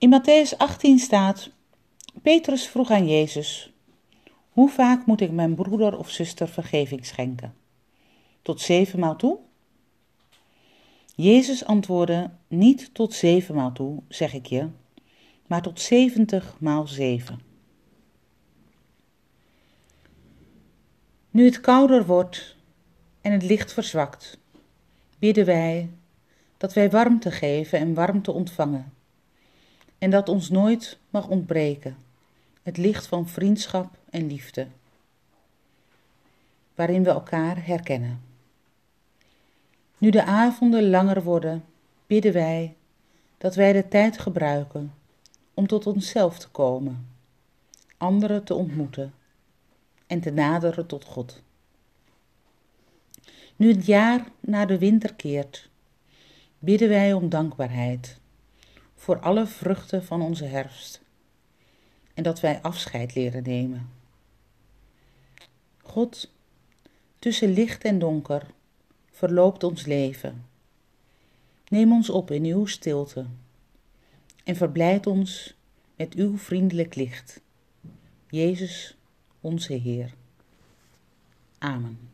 In Matthäus 18 staat: Petrus vroeg aan Jezus: Hoe vaak moet ik mijn broeder of zuster vergeving schenken? Tot zevenmaal toe? Jezus antwoordde: Niet tot zevenmaal toe, zeg ik je, maar tot zeventig maal zeven. Nu het kouder wordt en het licht verzwakt, bidden wij dat wij warmte geven en warmte ontvangen. En dat ons nooit mag ontbreken het licht van vriendschap en liefde, waarin we elkaar herkennen. Nu de avonden langer worden, bidden wij dat wij de tijd gebruiken om tot onszelf te komen, anderen te ontmoeten en te naderen tot God. Nu het jaar naar de winter keert, bidden wij om dankbaarheid voor alle vruchten van onze herfst en dat wij afscheid leren nemen. God, tussen licht en donker verloopt ons leven. Neem ons op in uw stilte en verblijd ons met uw vriendelijk licht. Jezus, onze Heer. Amen.